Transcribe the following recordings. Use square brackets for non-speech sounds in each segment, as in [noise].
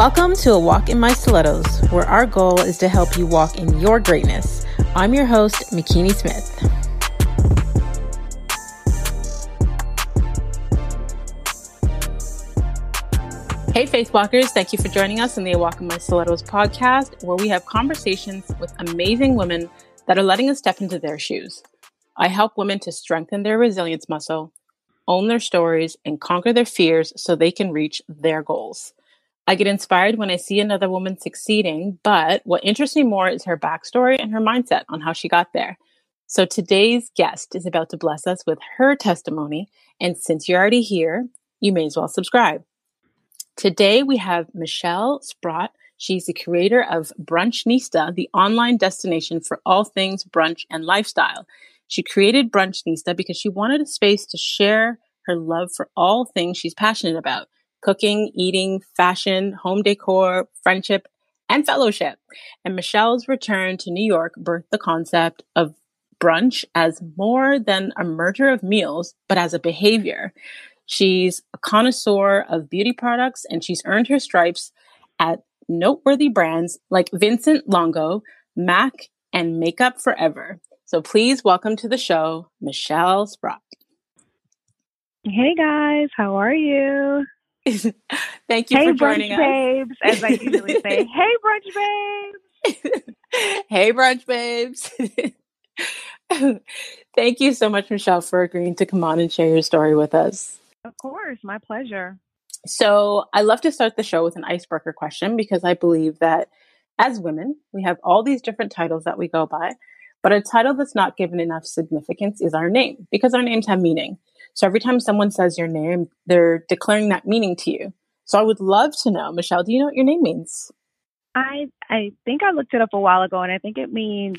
Welcome to A Walk in My Stilettos, where our goal is to help you walk in your greatness. I'm your host, Makini Smith. Hey, Faith Walkers, thank you for joining us in the A Walk in My Stilettos podcast, where we have conversations with amazing women that are letting us step into their shoes. I help women to strengthen their resilience muscle, own their stories, and conquer their fears so they can reach their goals. I get inspired when I see another woman succeeding, but what interests me more is her backstory and her mindset on how she got there. So today's guest is about to bless us with her testimony. And since you're already here, you may as well subscribe. Today we have Michelle Sprott. She's the creator of Brunchnista, the online destination for all things brunch and lifestyle. She created Brunchnista because she wanted a space to share her love for all things she's passionate about cooking, eating, fashion, home decor, friendship, and fellowship. And Michelle's return to New York birthed the concept of brunch as more than a merger of meals, but as a behavior. She's a connoisseur of beauty products and she's earned her stripes at noteworthy brands like Vincent Longo, MAC, and Make Up For Ever. So please welcome to the show, Michelle Sprott. Hey guys, how are you? [laughs] Thank you hey, for joining brunch babes, as I usually say. [laughs] Hey, brunch babes. hey, brunch babes. [laughs] Thank you so much, Michelle, for agreeing to come on and share your story with us. Of course, my pleasure. So, I love to start the show with an icebreaker question because I believe that as women, we have all these different titles that we go by. But a title that's not given enough significance is our name because our names have meaning. So every time someone says your name, they're declaring that meaning to you. So I would love to know, Michelle, do you know what your name means? I I think I looked it up a while ago and I think it means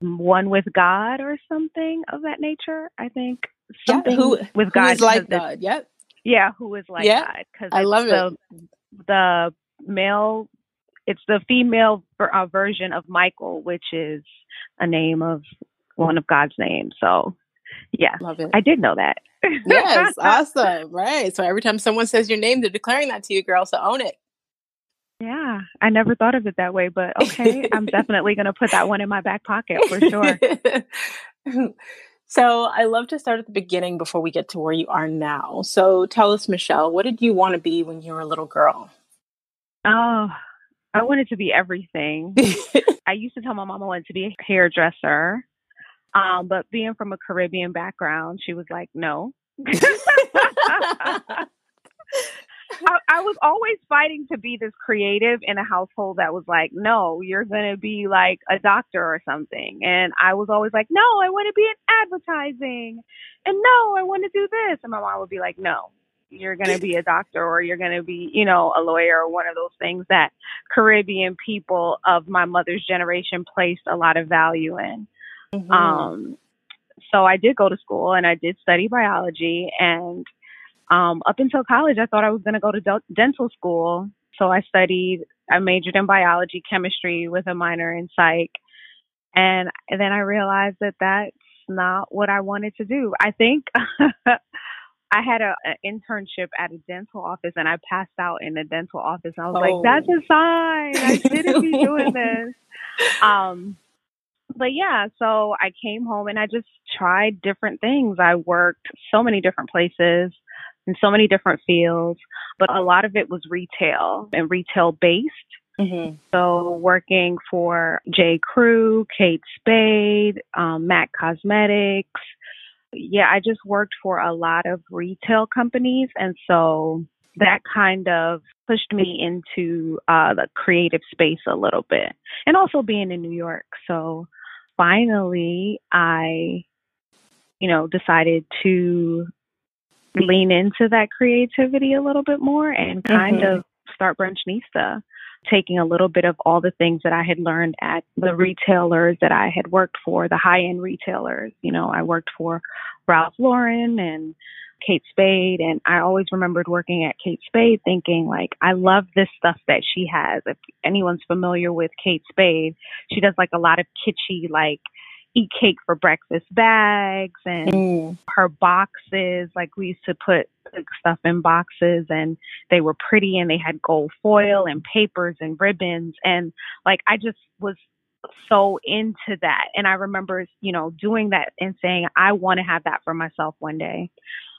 one with God or something of that nature. I think something yeah, who, with God. Who is like God, yep. Yeah, who is like yeah, God. Cause I love the, it. The male it's the female uh, version of Michael, which is a name of one of God's names. So, yeah, love it. I did know that. Yes, [laughs] awesome. Right. So every time someone says your name, they're declaring that to you, girl. So own it. Yeah, I never thought of it that way, but okay, I'm [laughs] definitely going to put that one in my back pocket for sure. [laughs] so I love to start at the beginning before we get to where you are now. So tell us, Michelle, what did you want to be when you were a little girl? Oh, I wanted to be everything. I used to tell my mom I wanted to be a hairdresser. Um, but being from a Caribbean background, she was like, no. I, I, was always fighting to be this creative in a household that was like, no, you're going to be like a doctor or something. And I was always like, no, I want to be in advertising. And no, I want to do this. And my mom would be like, no, you're going to be a doctor or you're going to be, you know, a lawyer or one of those things that Caribbean people of my mother's generation placed a lot of value in. Mm-hmm. Um, so I did go to school and I did study biology. And um, up until college, I thought I was going to go to de- dental school. So I studied, I majored in biology, chemistry with a minor in psych. And, and then I realized that that's not what I wanted to do. I think [laughs] I had a, an internship at a dental office and I passed out in the dental office. And I was oh. like, that's a sign. I shouldn't be doing [laughs] this. Um, but yeah, so I came home and I just tried different things. I worked so many different places in so many different fields, but a lot of it was retail and retail based. Mm-hmm. So working for J. Crew, Kate Spade, um, MAC Cosmetics, yeah, I just worked for a lot of retail companies. And so that kind of pushed me into uh, the creative space a little bit and also being in New York. So finally, I, you know, decided to lean into that creativity a little bit more and kind mm-hmm. of start Brunchnista taking a little bit of all the things that I had learned at the retailers that I had worked for, the high end retailers. You know, I worked for Ralph Lauren and Kate Spade. And I always remembered working at Kate Spade thinking, like, I love this stuff that she has. If anyone's familiar with Kate Spade, she does like a lot of kitschy, like, eat cake for breakfast bags and mm. her boxes. Like we used to put stuff in boxes and they were pretty and they had gold foil and papers and ribbons. And like I just was so into that. And I remember, you know, doing that and saying, I want to have that for myself one day.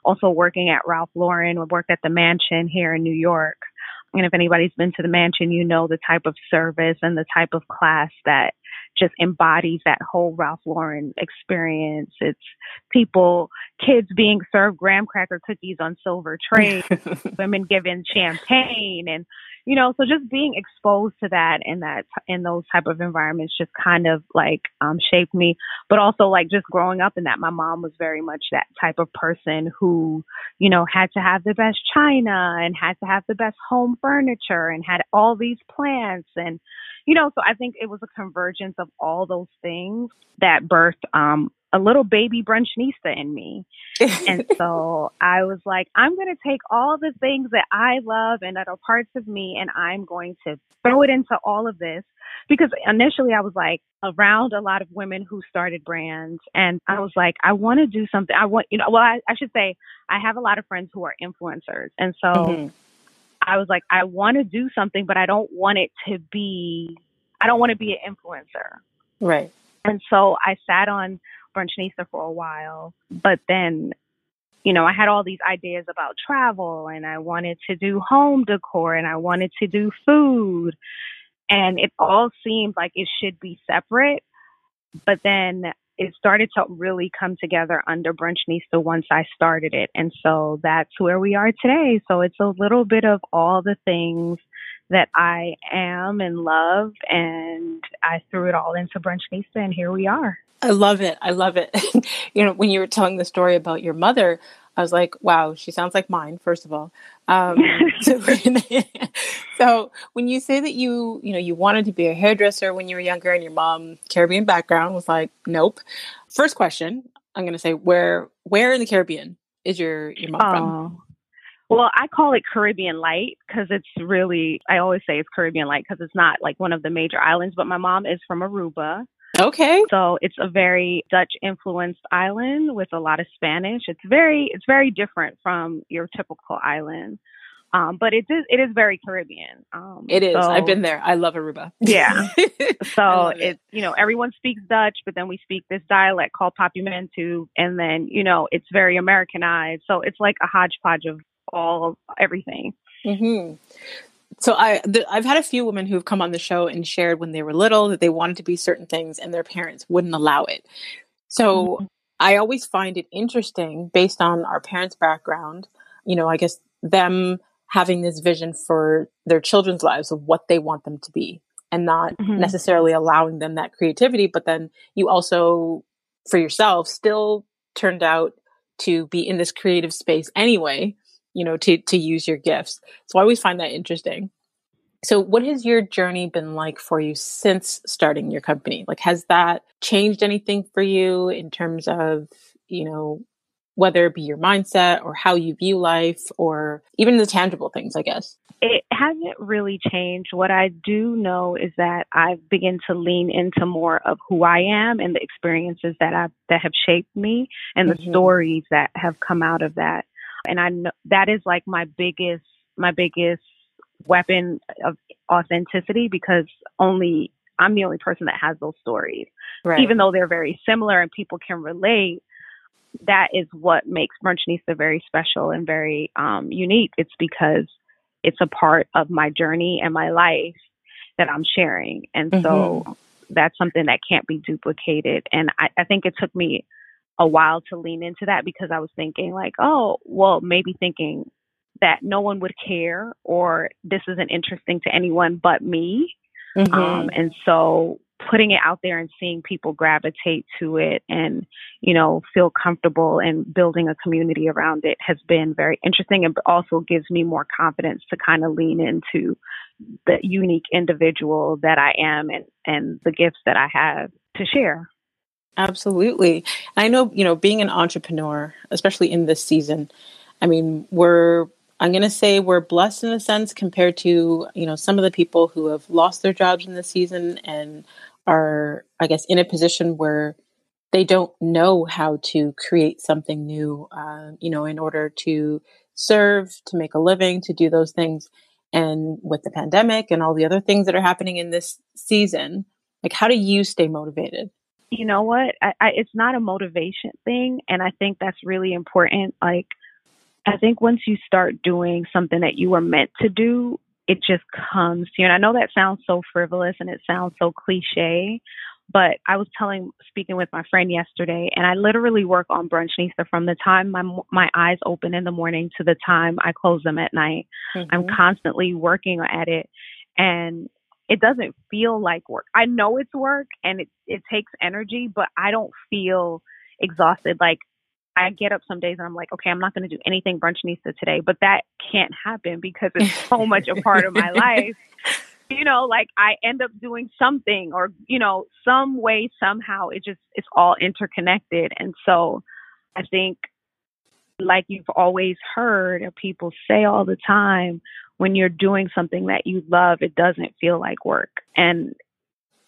Also working at Ralph Lauren, worked at the mansion here in New York. And if anybody's been to the mansion, you know the type of service and the type of class that just embodies that whole Ralph Lauren experience. It's people, kids being served graham cracker cookies on silver trays, [laughs] women given champagne and you know, so just being exposed to that and that in those type of environments just kind of like um shaped me. But also like just growing up in that, my mom was very much that type of person who, you know, had to have the best china and had to have the best home furniture and had all these plants and you know, so I think it was a convergence of all those things that birthed um, a little baby brunchnista in me. and [laughs] so I was like, I'm going to take all the things that I love and that are parts of me and I'm going to throw it into all of this. Because initially I was like around a lot of women who started brands and I was like, I want to do something. I want, you know, well, I, I should say I have a lot of friends who are influencers. And so mm-hmm. I was like, I want to do something, but I don't want it to be, I don't want to be an influencer. Right. And so I sat on Brunchnista for a while, but then, you know, I had all these ideas about travel and I wanted to do home decor and I wanted to do food. And it all seemed like it should be separate. But then it started to really come together under Brunchnista once I started it. And so that's where we are today. So it's a little bit of all the things that I am and love. And I threw it all into Brunchnista and here we are. I love it. I love it. [laughs] you know, when you were telling the story about your mother, I was like, wow, she sounds like mine, first of all. Um, [laughs] [laughs] so, [laughs] so, when you say that you, you know, you wanted to be a hairdresser when you were younger and your mom, Caribbean background, was like, nope. First question, I'm going to say, where, where in the Caribbean is your, your mom from? Oh, well, I call it Caribbean light because it's really, I always say it's Caribbean light because it's not like one of the major islands, but my mom is from Aruba. Okay. So it's a very Dutch influenced island with a lot of Spanish. It's very it's very different from your typical island. Um, but it is it is very Caribbean. Um, it is. So, I've been there. I love Aruba. Yeah. [laughs] so it. it. you know everyone speaks Dutch, but then we speak this dialect called Papiamentu, and then you know it's very Americanized. So it's like a hodgepodge of all everything. Mm-hmm so I th- I've had a few women who've come on the show and shared when they were little that they wanted to be certain things and their parents wouldn't allow it. So mm-hmm. I always find it interesting based on our parents' background, you know, I guess them having this vision for their children's lives of what they want them to be and not mm-hmm. necessarily allowing them that creativity, but then you also for yourself still turned out to be in this creative space anyway you know, to, to use your gifts. So I always find that interesting. So what has your journey been like for you since starting your company? Like, has that changed anything for you in terms of, you know, whether it be your mindset or how you view life or even the tangible things, I guess? It hasn't really changed. What I do know is that I've begun to lean into more of who I am and the experiences that I've, that have shaped me and the mm-hmm. stories that have come out of that. And I know that is like my biggest, my biggest weapon of authenticity because only I'm the only person that has those stories. Right. Even though they're very similar and people can relate, that is what makes Brunchnista very special and very um, unique. It's because it's a part of my journey and my life that I'm sharing. And mm-hmm. so that's something that can't be duplicated. And I, I think it took me a while to lean into that because I was thinking like, oh, well, maybe thinking that no one would care or this isn't interesting to anyone but me. Mm-hmm. Um, and so putting it out there and seeing people gravitate to it and, you know, feel comfortable and building a community around it has been very interesting and also gives me more confidence to kind of lean into the unique individual that I am and, and the gifts that I have to share. Absolutely. I know, you know, being an entrepreneur, especially in this season, I mean, we're I'm going to say we're blessed in a sense compared to, you know, some of the people who have lost their jobs in this season and are I guess in a position where they don't know how to create something new, uh, you know, in order to serve, to make a living, to do those things. And with the pandemic and all the other things that are happening in this season, like how do you stay motivated? You know what? I, I, it's not a motivation thing. And I think that's really important. Like, I think once you start doing something that you were meant to do, it just comes to you. And I know that sounds so frivolous and it sounds so cliche, but I was telling, speaking with my friend yesterday, and I literally work on Brunchnista from the time my my eyes open in the morning to the time I close them at night. Mm-hmm. I'm constantly working at it, and it doesn't feel like work. I know it's work, and it it takes energy, but I don't feel exhausted. Like I get up some days and I'm like, okay, I'm not going to do anything Brunchnista today, but that can't happen because it's so much a part of my [laughs] life. You know, like I end up doing something or, you know, some way, somehow it just, it's all interconnected. And so I think, like you've always heard people say all the time, when you're doing something that you love, it doesn't feel like work. And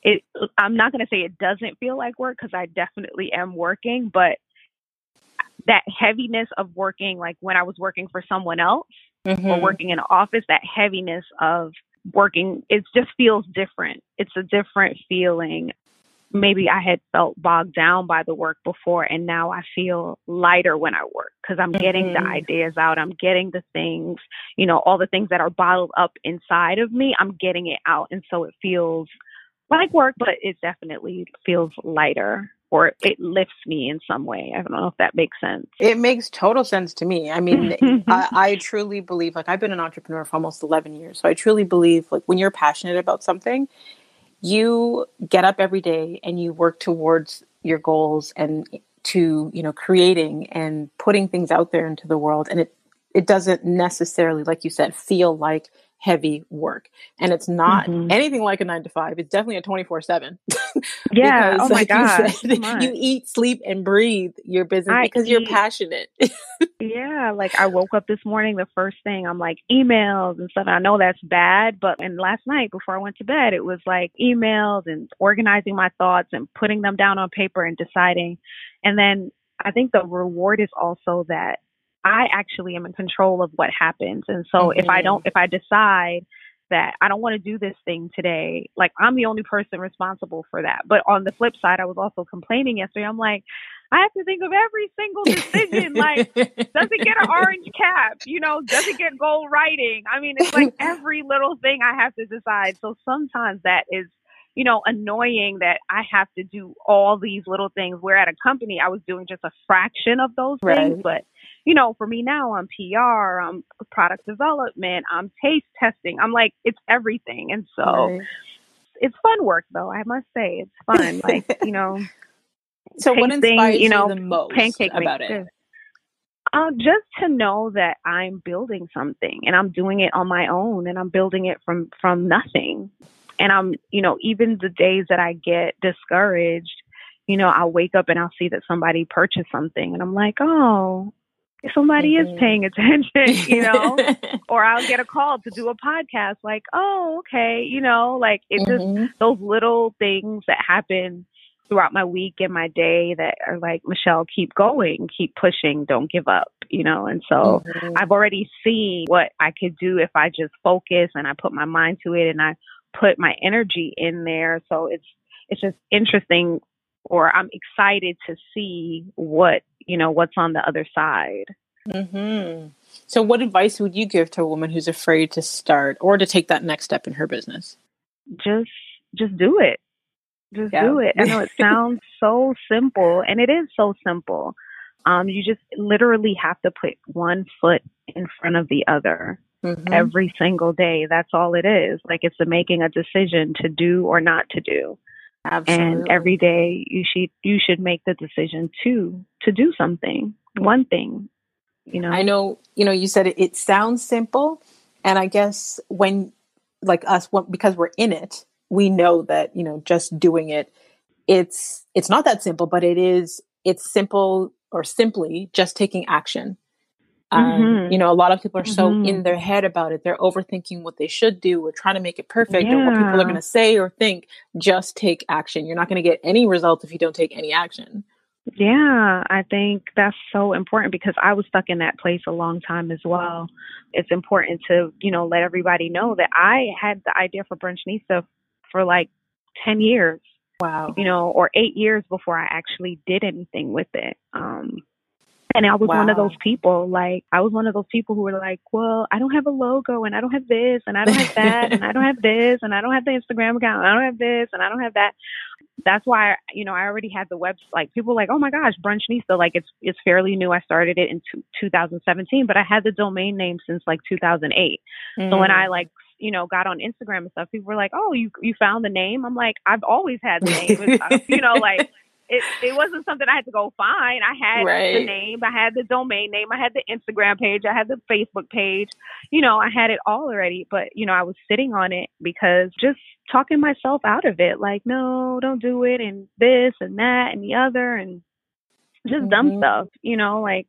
it, I'm not going to say it doesn't feel like work because I definitely am working, but that heaviness of working, like when I was working for someone else mm-hmm. or working in an office, that heaviness of working, it just feels different. It's a different feeling. Maybe I had felt bogged down by the work before, and now I feel lighter when I work because I'm mm-hmm. getting the mm-hmm. ideas out. I'm getting the things, you know, all the things that are bottled up inside of me, I'm getting it out. And so it feels like work, but it definitely feels lighter or it lifts me in some way. I don't know if that makes sense. It makes total sense to me. I mean, I, [laughs] I, truly believe, like, I've been an entrepreneur for almost 11 years. So I truly believe, like, when you're passionate about something, you get up every day and you work towards your goals and to, you know, creating and putting things out there into the world. And it, it doesn't necessarily, like you said, feel like heavy work. And it's not mm-hmm. anything like a nine to five. It's definitely a 24 seven. [laughs] Yeah. oh my God. You, you, eat, sleep, and breathe your business I because eat. you're passionate. [laughs] yeah. Like I woke up this morning, the first thing I'm like emails and stuff. And I know that's bad, but and last night before I went to bed, it was like emails and organizing my thoughts and putting them down on paper and deciding. And then I think the reward is also that I actually am in control of what happens. And so mm-hmm. if I don't, if I decide that I don't want to do this thing today, like I'm the only person responsible for that. But on the flip side, I was also complaining yesterday. I'm like, I have to think of every single decision. [laughs] like, does it get an orange cap? You know, does it get gold writing? I mean, it's like [laughs] every little thing I have to decide. So sometimes that is you know, annoying that I have to do all these little things. Where at a company, I was doing just a fraction of those right. things. But you know, for me now, I'm PR, I'm product development, I'm taste testing. I'm like, it's everything. And so right. it's fun work though, I must say. It's fun. like, [laughs] you know, so tasting, what inspires you, know, you the most pancake about it? Uh, just to know that I'm building something and I'm doing it on my own and I'm building it from from nothing. And I'm, you know, even the days that I get discouraged, you know, I'll wake up and I'll see that somebody purchased something and I'm like, oh, somebody mm-hmm. is paying attention, [laughs] you know, [laughs] or I'll get a call to do a podcast like, oh, okay, you know, like it's mm-hmm. just those little things that happen throughout my week and my day that are like, Michelle, keep going, keep pushing, don't give up, you know, and so mm-hmm. I've already seen what I could do if I just focus and I put my mind to it and I put my energy in there. So it's, it's just interesting or I'm excited to see what you know what's on the other side. Mm-hmm. So, what advice would you give to a woman who's afraid to start or to take that next step in her business? Just, just do it. Just yeah. do it. I know it [laughs] sounds so simple, and it is so simple. Um, you just literally have to put one foot in front of the other mm-hmm. every single day. That's all it is. Like it's a making a decision to do or not to do. Absolutely. And every day you should you should make the decision to to do something, one thing. You know. I know, you know, you said it, it sounds simple and I guess when like us because we're in it, we know that, you know, just doing it it's it's not that simple, but it is it's simple or simply just taking action. Um, mm-hmm. You know, a lot of people are so mm-hmm. in their head about it. They're overthinking what they should do or trying to make it perfect yeah. or what people are going to say or think. Just take action. You're not going to get any results if you don't take any action. Yeah, I think that's so important because I was stuck in that place a long time as well. It's important to, you know, let everybody know that I had the idea for Brunchnista for like 10 years. Wow. You know, or 8 years before I actually did anything with it. Um and I was wow. one of those people, like, I was one of those people who were like, well, I don't have a logo and I don't have this and I don't have that and I don't have this and I don't have the Instagram account and I don't have this and I don't have that that's why you know I already had the website. Like people were like, oh my gosh, Brunchnista. Like it's it's fairly new. I started it in t- 2017, but I had the domain name since like 2008. Mm. So when I mm. like you know got on Instagram and stuff, people were like, oh, you you found the name. I'm like, I've always had the name. [laughs] you know, like it it wasn't something I had to go find. I had right. the name, I had the domain name, I had the Instagram page, I had the Facebook page. You know, I had it all already, but you know, I was sitting on it because just talking myself out of it, like, no, don't do it, and this and that and the other, and just mm-hmm. dumb stuff. You know, like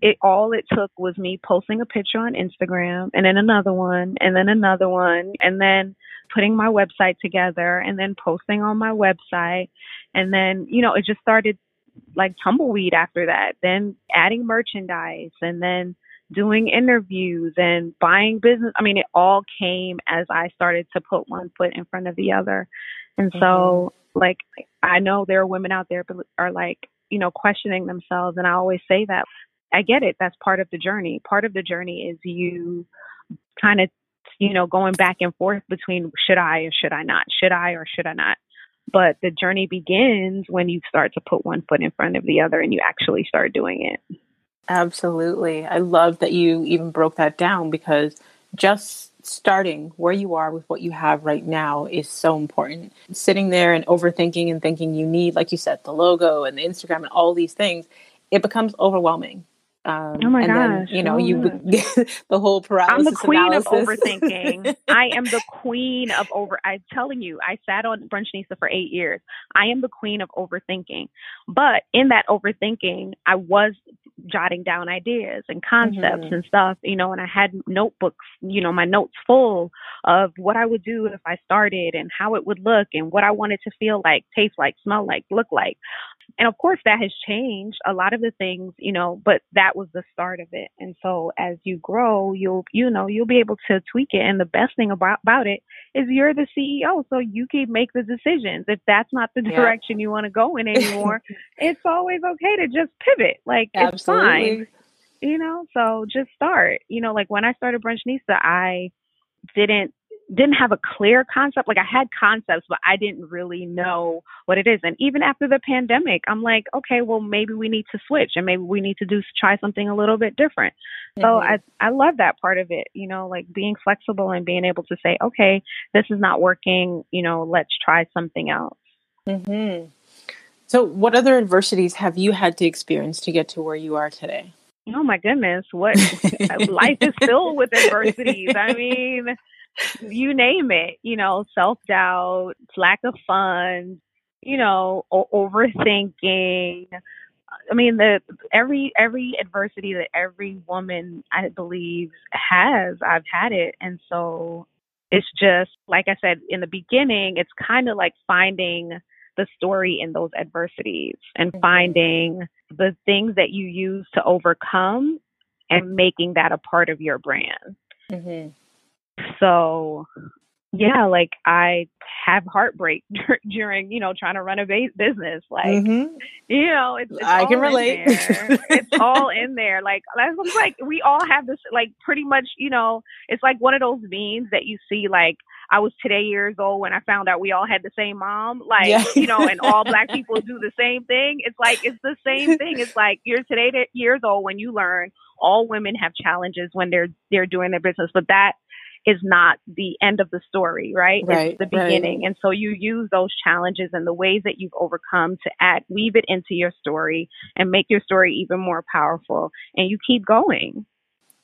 it all it took was me posting a picture on Instagram and then another one and then another one and then putting my website together and then posting on my website and then you know it just started like tumbleweed after that then adding merchandise and then doing interviews and buying business. I mean, it all came as I started to put one foot in front of the other. And mm-hmm. so, like, I know there are women out there who are like, you know, questioning themselves. And I always say that I get it. That's part of the journey. Part of the journey is you kind of, you know, going back and forth between should I or should I not? Should I or should I not? But the journey begins when you start to put one foot in front of the other and you actually start doing it. Absolutely. I love that you even broke that down because just starting where you are with what you have right now is so important. Sitting there and overthinking and thinking you need, like you said, the logo and the Instagram and all these things, it becomes overwhelming. Um, oh my and gosh! Then, you know, oh you [laughs] the whole paralysis. I'm the queen analysis. of overthinking. I [laughs] am the queen of over. I'm telling you, I sat on Brunchnista for eight years. I am the queen of overthinking. But in that overthinking, I was jotting down ideas and concepts mm-hmm. and stuff, you know, and I had notebooks, you know, my notes full of what I would do if I started and how it would look and what I wanted to feel like, taste like, smell like, look like. And of course that has changed a lot of the things, you know, but that was the start of it. And so as you grow, you'll, you know, you'll be able to tweak it. And the best thing about, about it is you're the CEO. So you can make the decisions. If that's not the yeah. direction you want to go in anymore, [laughs] it's always okay to just pivot. Like Absolutely. it's fine. You know, so just start. You know, like when I started Brunchnista, I didn't didn't have a clear concept. Like I had concepts, but I didn't really know what it is. And even after the pandemic, I'm like, okay, well, maybe we need to switch and maybe we need to do try something a little bit different. Mm-hmm. So I I love that part of it. You know, like being flexible and being able to say, okay, this is not working. You know, let's try something else. Hmm. So, what other adversities have you had to experience to get to where you are today? Oh my goodness, what [laughs] life is filled with [laughs] adversities. I mean, you name it, you know, self doubt, lack of funds, you know, o- overthinking. I mean, the every every adversity that every woman I believe has, I've had it, and so it's just like I said in the beginning. It's kind of like finding the story in those adversities and mm-hmm. finding the things that you use to overcome and making that a part of your brand. Mm-hmm. So, yeah, like I have heartbreak [laughs] during, you know, trying to run a business. Like, mm-hmm. you know, it's, it's I can relate. it's [laughs] all in there. Like, that's like we all have this, like, pretty much, you know, it's like one of those memes that you see, like, I was today years old when I found out we all had the same mom. Like, yeah. you know, and all [laughs] black people do the same thing. It's like, it's the same thing. It's like you're today years old when you learn all women have challenges when they're, they're doing their business, but that is not the end of the story, right? right it's the beginning. Right. And so you use those challenges and the ways that you've overcome to add, weave it into your story and make your story even more powerful. And you keep going.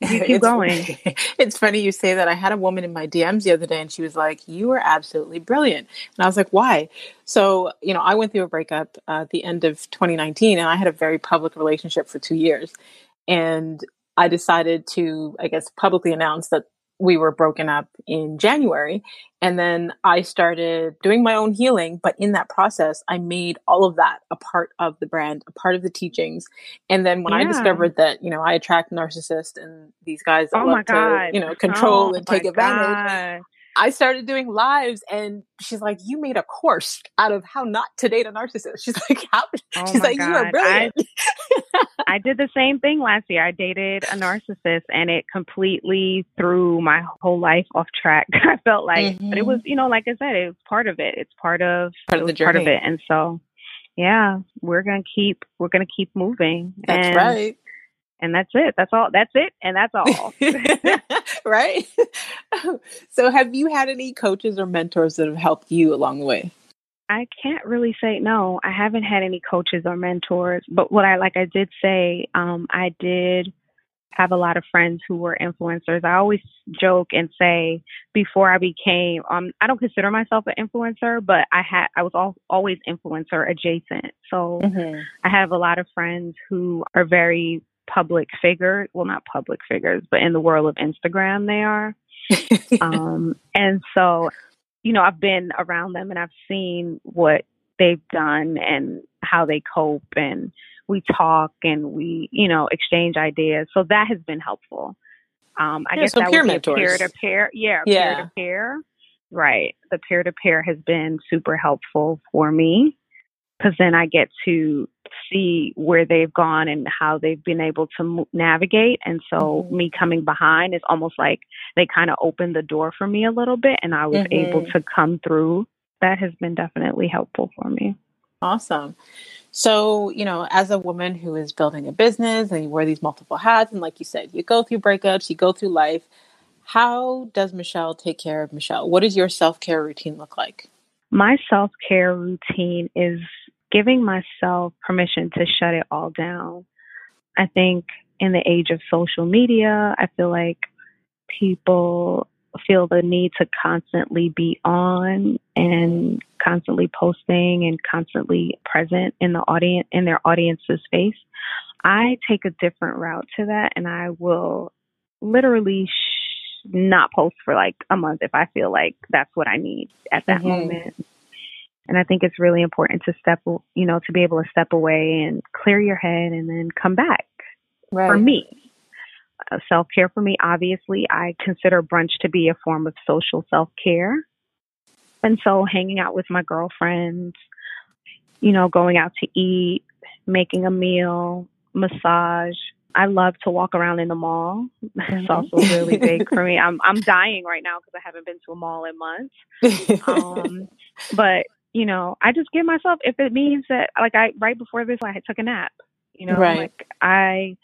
You [laughs] keep it's, going. [laughs] It's funny you say that. I had a woman in my DMs the other day and she was like, You are absolutely brilliant. And I was like, Why? So, you know, I went through a breakup uh, at the end of 2019 and I had a very public relationship for two years. And I decided to, I guess, publicly announce that we were broken up in January. And then I started doing my own healing. But in that process, I made all of that a part of the brand, a part of the teachings. And then when yeah. I discovered that, you know, I attract narcissists and these guys that oh love to, you know, control oh and take advantage. God. I started doing lives and she's like, You made a course out of how not to date a narcissist. She's like, [laughs] How oh she's like, God. You are brilliant. I, [laughs] I did the same thing last year. I dated a narcissist and it completely threw my whole life off track. [laughs] I felt like mm-hmm. but it was, mm-hmm. you know, like I said, it was part of it. It's part of part of the journey. part of it. And so yeah, we're gonna keep we're gonna keep moving. That's and, right and that's it. That's all. That's it, and that's all. [laughs] right. [laughs] so, have you had any coaches or mentors that have helped you along the way? I can't really say no. I haven't had any coaches or mentors, but what I like, I did say, um, I did have a lot of friends who were influencers. I always joke and say before I became, um, I don't consider myself an influencer, but I had, I was all, always influencer adjacent. So mm-hmm. I have a lot of friends who are very public figure. Well, not public figures, but in the world of Instagram, they are. [laughs] um, and so, you know, I've been around them and I've seen what they've done and how they cope and we talk and we, you know, exchange ideas. So that has been helpful. Um, I yeah, guess so that peer would be peer to peer. Yeah, peer to peer. Right. The peer to peer has been super helpful for me because then I get to see where they've gone and how they've been able to navigate. And so mm-hmm. me coming behind is almost like they kind of opened the door for me a little bit and I was mm-hmm. able to come through. That has been definitely helpful for me. Awesome. So, you know, as a woman who is building a business and you wear these multiple hats, and like you said, you go through breakups, you go through life. How does Michelle take care of Michelle? What does your self care routine look like? My self care routine is giving myself permission to shut it all down. I think in the age of social media, I feel like people feel the need to constantly be on and constantly posting and constantly present in the audience in their audience's face. I take a different route to that and I will literally sh- not post for like a month if I feel like that's what I need at that mm-hmm. moment. And I think it's really important to step, you know, to be able to step away and clear your head and then come back. Right. For me, uh, self care for me, obviously, I consider brunch to be a form of social self care. And so hanging out with my girlfriends, you know, going out to eat, making a meal, massage. I love to walk around in the mall. [laughs] It's mm-hmm. also really big [laughs] for me. I'm I'm dying right now because I haven't been to a mall in months. [laughs] Um, but you know, I just give myself if it means that like I right before this I took a nap. You know, right. like I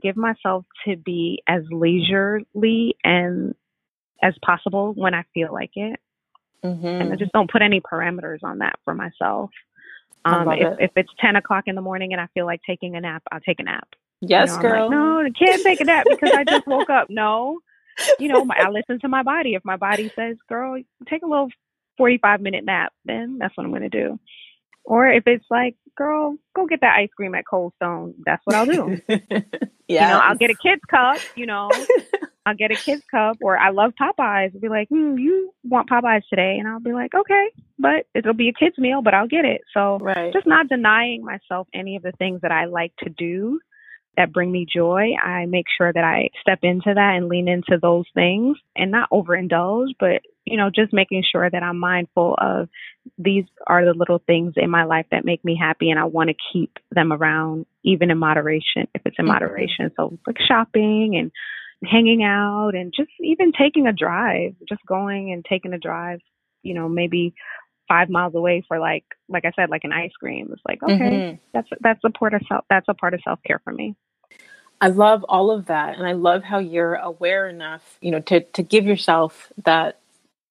give myself to be as leisurely and as possible when I feel like it. Mm-hmm. And I just don't put any parameters on that for myself. Um, if, it. if it's 10 o'clock in the morning and I feel like taking a nap, I'll take a nap. Yes, you know, girl. Like, no, I can't take a nap because I just woke up. No, you know, I listen to my body. If my body says, girl, take a little 45 minute nap, then that's what I'm going to do. Or if it's like, girl, go get that ice cream at Cold Stone, that's what I'll do. [laughs] [laughs] yeah. You know, I'll get a kid's cup, you know, [laughs] I'll get a kid's cup, or I love Popeyes. I'll be like, hmm, you want Popeyes today? And I'll be like, okay, but it'll be a kid's meal, but I'll get it. So right. just not denying myself any of the things that I like to do that bring me joy. I make sure that I step into that and lean into those things and not overindulge, but you know, just making sure that I'm mindful of these are the little things in my life that make me happy and I want to keep them around even in moderation if it's in mm-hmm. moderation. So like shopping and hanging out and just even taking a drive, just going and taking a drive, you know, maybe five miles away for like like I said, like an ice cream. It's like, okay, mm-hmm. that's that's a part of self that's a part of self care for me. I love all of that. And I love how you're aware enough, you know, to, to give yourself that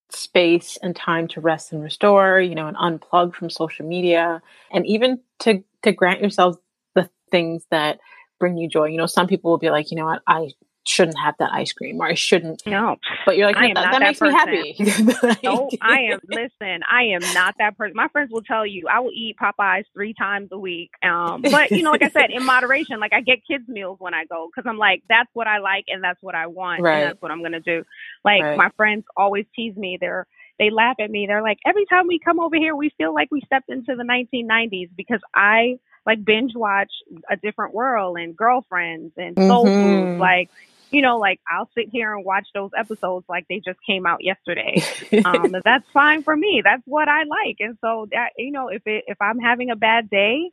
space and time to rest and restore, you know, and unplug from social media and even to, to grant yourself the things that bring you joy. You know, some people will be like, you know what, I shouldn't have that ice cream or I shouldn't. No. But you're like, I am that, not that that makes me happy. [laughs] No, I am. Listen, I am not that person. My friends will tell you I will eat Popeyes three times a week. Um, but you know, like I said, in moderation. Like I get kids meals when I go because I'm like, that's what I like and that's what I want Right. and that's what I'm gonna do. Like Right. my friends always tease me. They're they laugh at me. They're like, every time we come over here, we feel like we stepped into the 1990s because I like binge watch A Different World and Girlfriends and Soul Mhm. Food. Like, you know, like I'll sit here and watch those episodes like they just came out yesterday. [laughs] um, that's fine for me. That's what I like. And so that you know, if it if I'm having a bad day,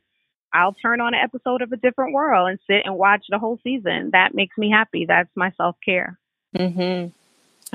I'll turn on an episode of A Different World and sit and watch the whole season. That makes me happy. That's my self care. hmm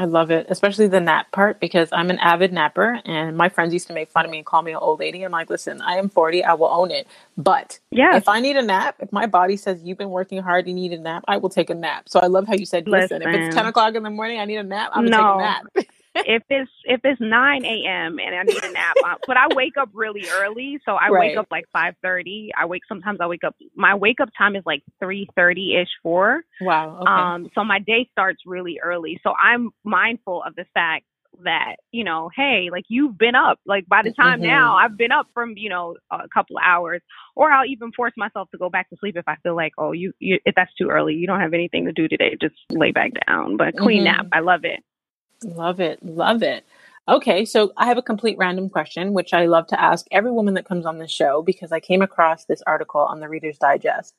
I love it, especially the nap part because I'm an avid napper, and my friends used to make fun of me and call me an old lady. I'm like, listen, I am 40, I will own it. But Yes. if I need a nap, if my body says you've been working hard, you need a nap, I will take a nap. So I love how you said, listen, if it's 10 o'clock in the morning, I need a nap, I'm gonna take a nap. [laughs] if it's if it's nine a.m. and I need a nap, uh, but I wake up really early, so I Right. wake up like five thirty. I wake sometimes I wake up. My wake up time is like three thirty ish, four. wow. Okay. Um, so my day starts really early. So I'm mindful of the fact that, you know, hey, like you've been up. Like by the time Mhm. now, I've been up from, you know, a couple hours. Or I'll even force myself to go back to sleep if I feel like, oh, you, you if that's too early, you don't have anything to do today, just lay back down. But clean Mhm. nap, I love it. Love it. Love it. Okay, so I have a complete random question, which I love to ask every woman that comes on the show because I came across this article on the Reader's Digest.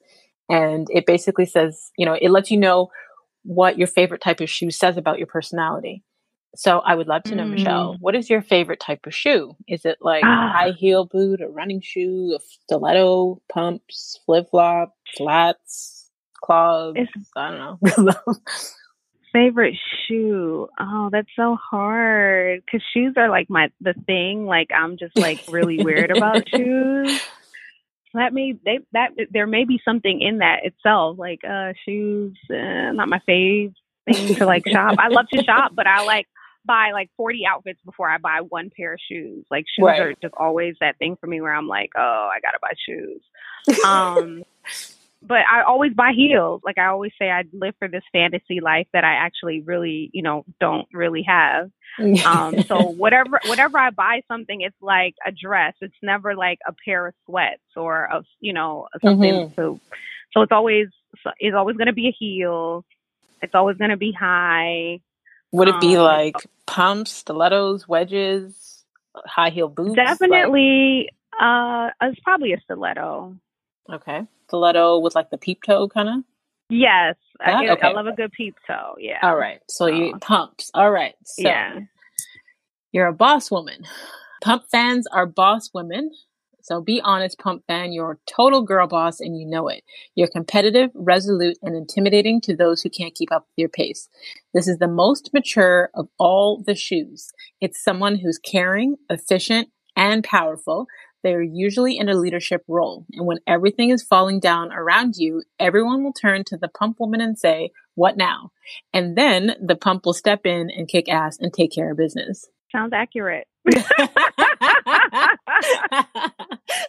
And it basically says, you know, it lets you know what your favorite type of shoe says about your personality. So I would love to know, Mm. Michelle, what is your favorite type of shoe? Is it like Ah. high heel boot, a running shoe, a stiletto, pumps, flip flop, flats, clogs? It's- I don't know. [laughs] Favorite shoe? Oh, that's so hard because shoes are like my the thing. Like I'm just like really weird about [laughs] shoes. That may they that there may be something in that itself. Like uh shoes, uh, not my fave thing to like shop. I love to [laughs] shop, but I like buy like 40 outfits before I buy one pair of shoes. Like shoes Right. are just always that thing for me where I'm like, oh, I gotta buy shoes. Um, [laughs] but I always buy heels. Like I always say, I live for this fantasy life that I actually really, you know, don't really have. Um, so whatever, whatever I buy something, it's like a dress. It's never like a pair of sweats or a, you know, something. Mhm. So, so it's always, it's always going to be a heel. It's always going to be high. Would it be Um, like pumps, stilettos, wedges, high heel boots? Like- Definitely, uh, it's probably a stiletto. Okay. Stiletto with like the peep toe kind of? Yes, I? Okay. I love a good peep toe. Yeah. All right. So you Oh. pumps. All right. So Yeah. you're a boss woman. Pump fans are boss women. So be honest, pump fan. You're a total girl boss and you know it. You're competitive, resolute, and intimidating to those who can't keep up with your pace. This is the most mature of all the shoes. It's someone who's caring, efficient, and powerful. They're usually in a leadership role. And when everything is falling down around you, everyone will turn to the pump woman and say, what now? And then the pump will step in and kick ass and take care of business. Sounds accurate. [laughs]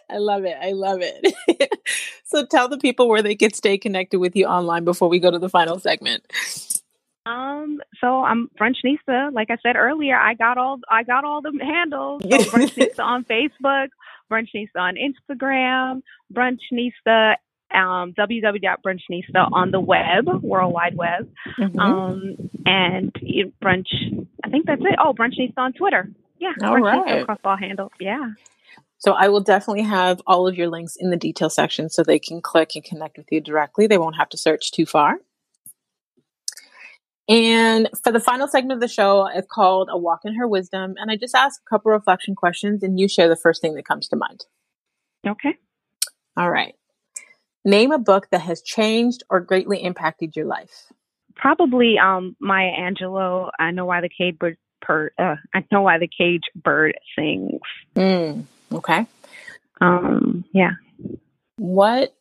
I love it. I love it. [laughs] so tell the people where they can stay connected with you online before we go to the final segment. Um, so I'm Brunchnista. Like I said earlier, I got all I got all the handles. So Brunchnista [laughs] on Facebook, Brunchnista on Instagram, Brunchnista, um, www.brunchnista on the web, World Wide Web. Mhm. Um, and Brunch. I think that's it. Oh, Brunchnista on Twitter. Yeah, All Brunchnista right. across all handles. Yeah. So I will definitely have all of your links in the detail section so they can click and connect with you directly. They won't have to search too far. And for the final segment of the show, it's called A Walk in Her Wisdom. And I just ask a couple reflection questions and you share the first thing that comes to mind. Okay. All right. Name a book that has changed or greatly impacted your life. Probably um Maya Angelou. I know why the cage bird per uh, I know why the cage bird sings. Mm, okay. Um yeah. What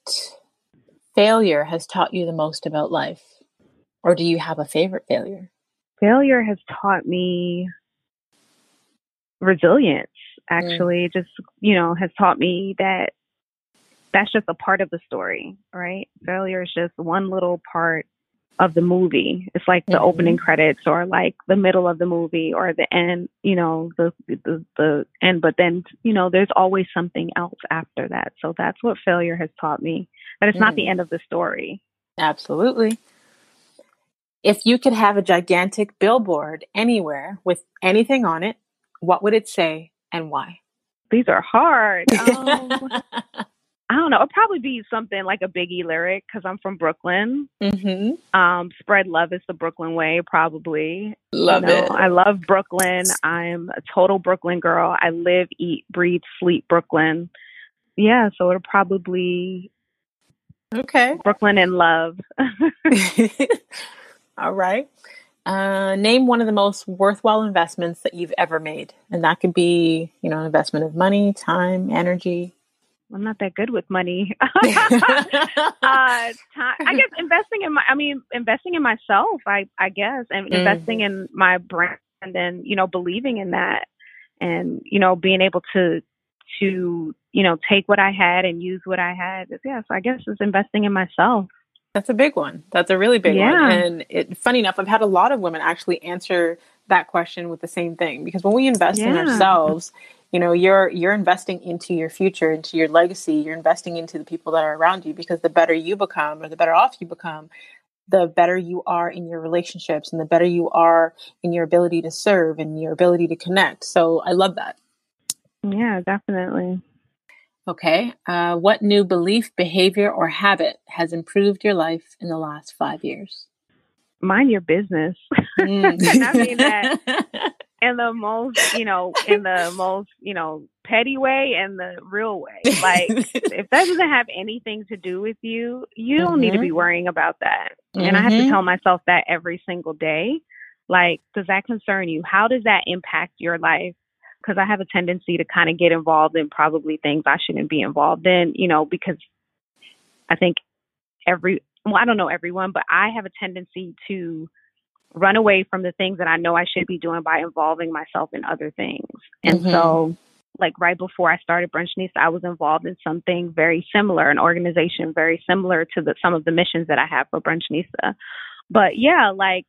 failure has taught you the most about life? Or do you have a favorite failure? Failure has taught me resilience. Actually, It just you know has taught me that that's just a part of the story, right? Failure is just one little part of the movie. It's like the mm-hmm. opening credits or like the middle of the movie or the end, you know, the, the the end but then, you know, there's always something else after that. So that's what failure has taught me. That it's mm. not the mm. end of the story. Absolutely. If you could have a gigantic billboard anywhere with anything on it, what would it say and why? These are hard. [laughs] Um, I don't know. It'll probably be something like a Biggie lyric because I'm from Brooklyn. Mm-hmm. Um, spread love is the Brooklyn way, probably. Love you know, it. I love Brooklyn. I'm a total Brooklyn girl. I live, eat, breathe, sleep Brooklyn. Yeah, so it'll probably okay Brooklyn in love. [laughs] [laughs] All right. Uh, name one of the most worthwhile investments that you've ever made, and that could be, you know, an investment of money, time, energy. I'm not that good with money. [laughs] [laughs] uh, time, I guess investing in my, I mean, investing in myself, I, I guess, and mm-hmm. investing in my brand and then, you know, believing in that and, you know, being able to, to, you know, take what I had and use what I had. Yeah. So I guess it's investing in myself. That's a big one. That's a really big yeah. one. And it, funny enough, I've had a lot of women actually answer that question with the same thing because when we invest yeah. in ourselves, you know you're you're investing into your future into your legacy you're investing into the people that are around you because the better you become or the better off you become the better you are in your relationships and the better you are in your ability to serve and your ability to connect so i love that yeah definitely okay uh, what new belief behavior or habit has improved your life in the last five years mind your business mm. [laughs] i mean that [laughs] in the most, you know, in the most, you know, petty way and the real way. Like, [laughs] if that doesn't have anything to do with you, you don't mm-hmm. need to be mm-hmm. worrying about that. Mm-hmm. And I have to mm-hmm. tell myself that every single day. Like, does that concern you? How does that impact your life? Because I have a tendency to kind of get involved in probably things I shouldn't be involved in, you know, because I think every, well, I don't know everyone, but I have a tendency to run away from the things that I know I should be doing by involving myself in other things. And mm-hmm. so, like right before I started Brunchnista, I was involved in something very similar, an organization very similar to the, some of the missions that I have for Brunchnista. But yeah, like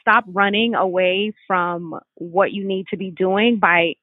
stop running away from what you need to be doing by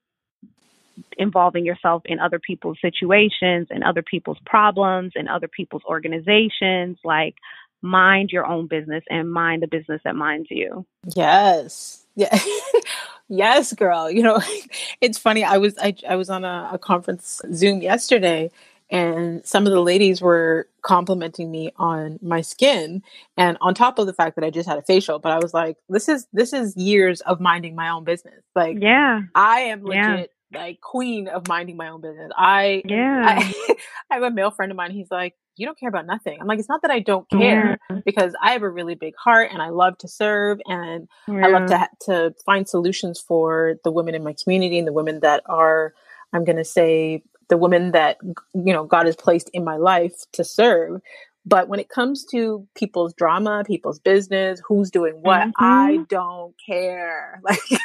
involving yourself in other people's situations and other people's problems and other people's organizations. Like mind your own business and mind the business that minds you. Yes. Yeah. [laughs] yes, girl. You know, [laughs] it's funny. I was I, I was on a, a conference Zoom yesterday and some of the ladies were complimenting me on my skin and on top of the fact that I just had a facial but I was like this is this is years of minding my own business like yeah I am legit yeah. like queen of minding my own business I yeah I, [laughs] I have a male friend of mine he's like you don't care about nothing. I'm like, it's not that I don't care yeah. because I have a really big heart and I love to serve and yeah. I love to to find solutions for the women in my community and the women that are, I'm going to say, the women that you know God has placed in my life to serve. But when it comes to people's drama, people's business, who's doing what, mm-hmm. I don't care. [laughs] Like,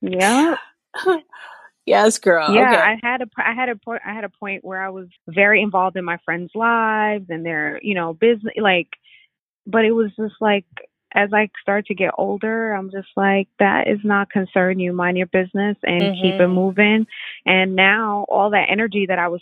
yeah. [laughs] Yes, girl. Yeah, okay. I had a I had a point I had a point where I was very involved in my friends' lives and their you know business like, but it was just like as I start to get older, I'm just like that is not concern you. Mind your business and mm-hmm. keep it moving. And now all that energy that I was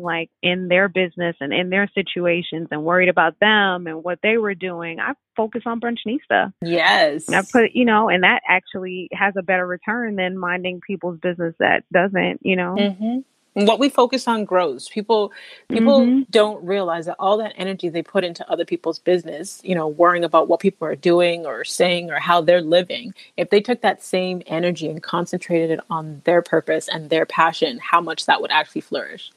like in their business and in their situations and worried about them and what they were doing, I focus on Brunchnista. Yes. And I put, you know, and that actually has a better return than minding people's business that doesn't, you know. Mm-hmm. What we focus on grows. People people mm-hmm. don't realize that all that energy they put into other people's business, you know, worrying about what people are doing or saying or how they're living, if they took that same energy and concentrated it on their purpose and their passion, how much that would actually flourish.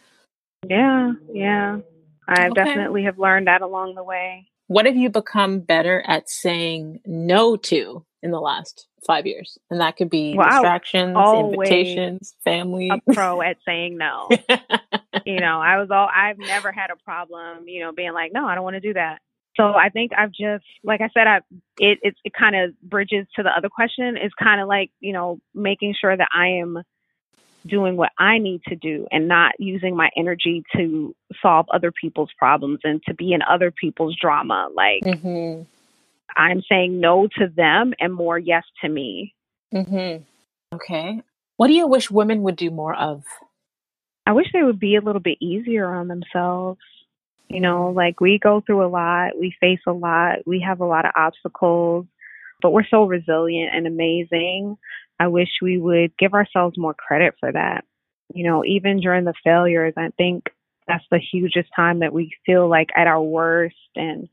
Yeah, yeah. I okay. definitely have learned that along the way. What have you become better at saying no to in the last five years? And that could be well, distractions, invitations, family. A pro at saying no. [laughs] you know, I was all I've never had a problem, you know, being like, no, I don't want to do that. So I think I've just, like I said, I it it, it kind of bridges to the other question. Is kind of like you know making sure that I am doing what I need to do and not using my energy to solve other people's problems and to be in other people's drama. Like, mm-hmm. I'm saying no to them and more yes to me. Mm-hmm. Okay. What do you wish women would do more of? I wish they would be a little bit easier on themselves. You know, like we go through a lot, we face a lot, we have a lot of obstacles, but we're so resilient and amazing. I wish we would give ourselves more credit for that. You know, even during the failures, I think that's the hugest time that we feel like at our worst and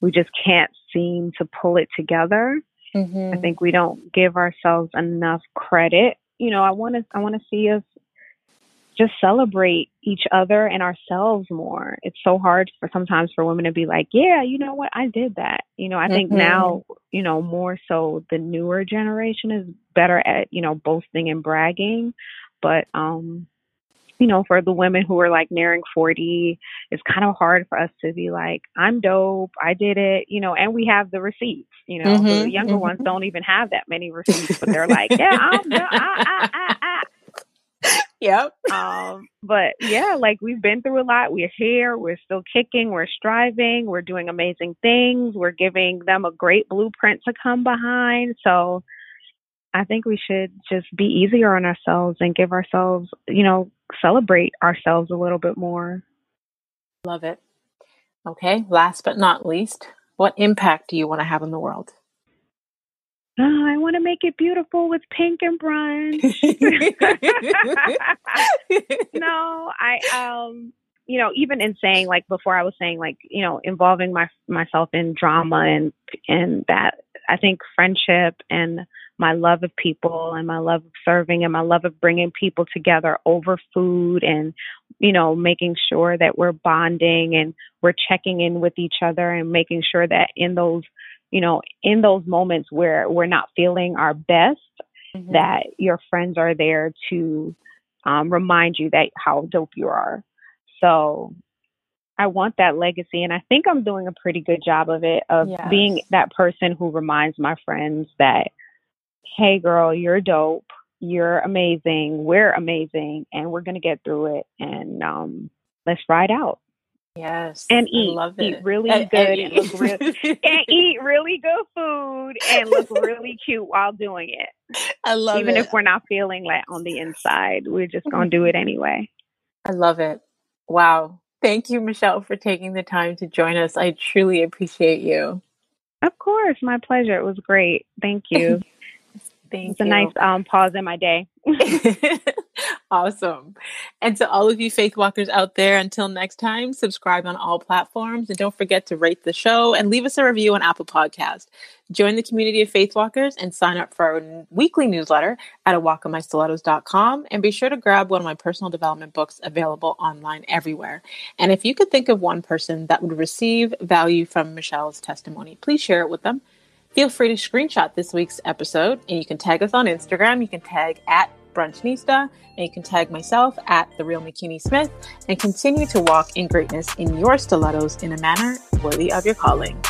we just can't seem to pull it together. Mm-hmm. I think we don't give ourselves enough credit. You know, I want to I want to see us just celebrate each other and ourselves more. It's so hard for sometimes for women to be like, yeah, you know what, I did that. You know, I think mm-hmm. now, you know, more so the newer generation is better at, you know, boasting and bragging. But um, you know, for the women who are like nearing 40, it's kind of hard for us to be like, I'm dope, I did it, you know, and we have the receipts, you know, mm-hmm, the younger mm-hmm. ones don't even have that many receipts, but they're like, yeah, I'm, I, I, I, I, [laughs] Yep. Um, but yeah, like we've been through a lot. We're here. We're still kicking. We're striving. We're doing amazing things. We're giving them a great blueprint to come behind. So I think we should just be easier on ourselves and give ourselves, you know, celebrate ourselves a little bit more. Love it. Okay. Last but not least, what impact do you want to have in the world? oh, I want to make it beautiful with pink and brunch. [laughs] no, I um you know, even in saying like before I was saying like, you know, involving my myself in drama and and that I think friendship and my love of people and my love of serving and my love of bringing people together over food and you know making sure that we're bonding and we're checking in with each other and making sure that in those you know, in those moments where we're not feeling our best, mm-hmm. that your friends are there to um, remind you that how dope you are. So I want that legacy, and I think I'm doing a pretty good job of it, of yes. being that person who reminds my friends that, hey, girl, you're dope, you're amazing, we're amazing, and we're gonna get through it, and um, let's ride out. Yes. And eat. Eat really and, good and, and look real and [laughs] eat really good food and look really cute while doing it. [laughs] I love Even it. Even if we're not feeling like on the inside, we're just gonna do it anyway. I love it. Wow. Thank you, Michelle, for taking the time to join us. I truly appreciate you. Of course, my pleasure. It was great. Thank you. [laughs] Thank it's you. a nice um, pause in my day. [laughs] awesome. And to all of you faith walkers out there, until next time, subscribe on all platforms and don't forget to rate the show and leave us a review on Apple Podcast. Join the community of faith walkers and sign up for our weekly newsletter at awalkinmystilettos.com and be sure to grab one of my personal development books available online everywhere. And if you could think of one person that would receive value from Michelle's testimony, please share it with them. Feel free to screenshot this week's episode and you can tag us on Instagram. You can tag at Brunchnista and you can tag myself at The Real Makini Smith and continue to walk in greatness in your stilettos in a manner worthy of your calling.